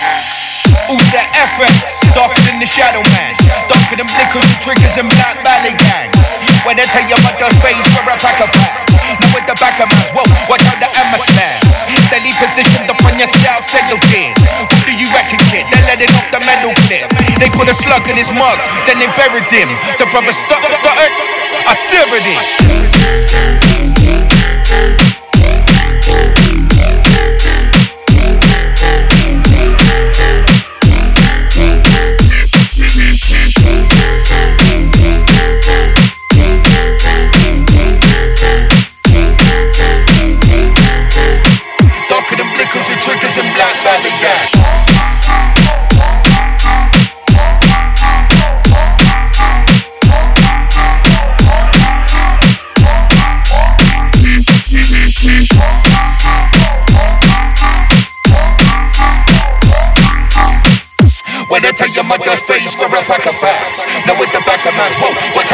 Who's that effort? Darker than the shadow man. Darker than liquor and triggers and black ballet gangs. When they tell you about the face for a pack of bag, Now with the back of my whoa, watch out the Emma. Steady positioned upon your scalp, set your did. Who do you reckon kid? They let it off the metal clip. They put a slug in his mug, then they buried him. The brother stuck up the earth. I severed it. When I tell your mother's face for a pack of facts. Now with the back of man's whoa, what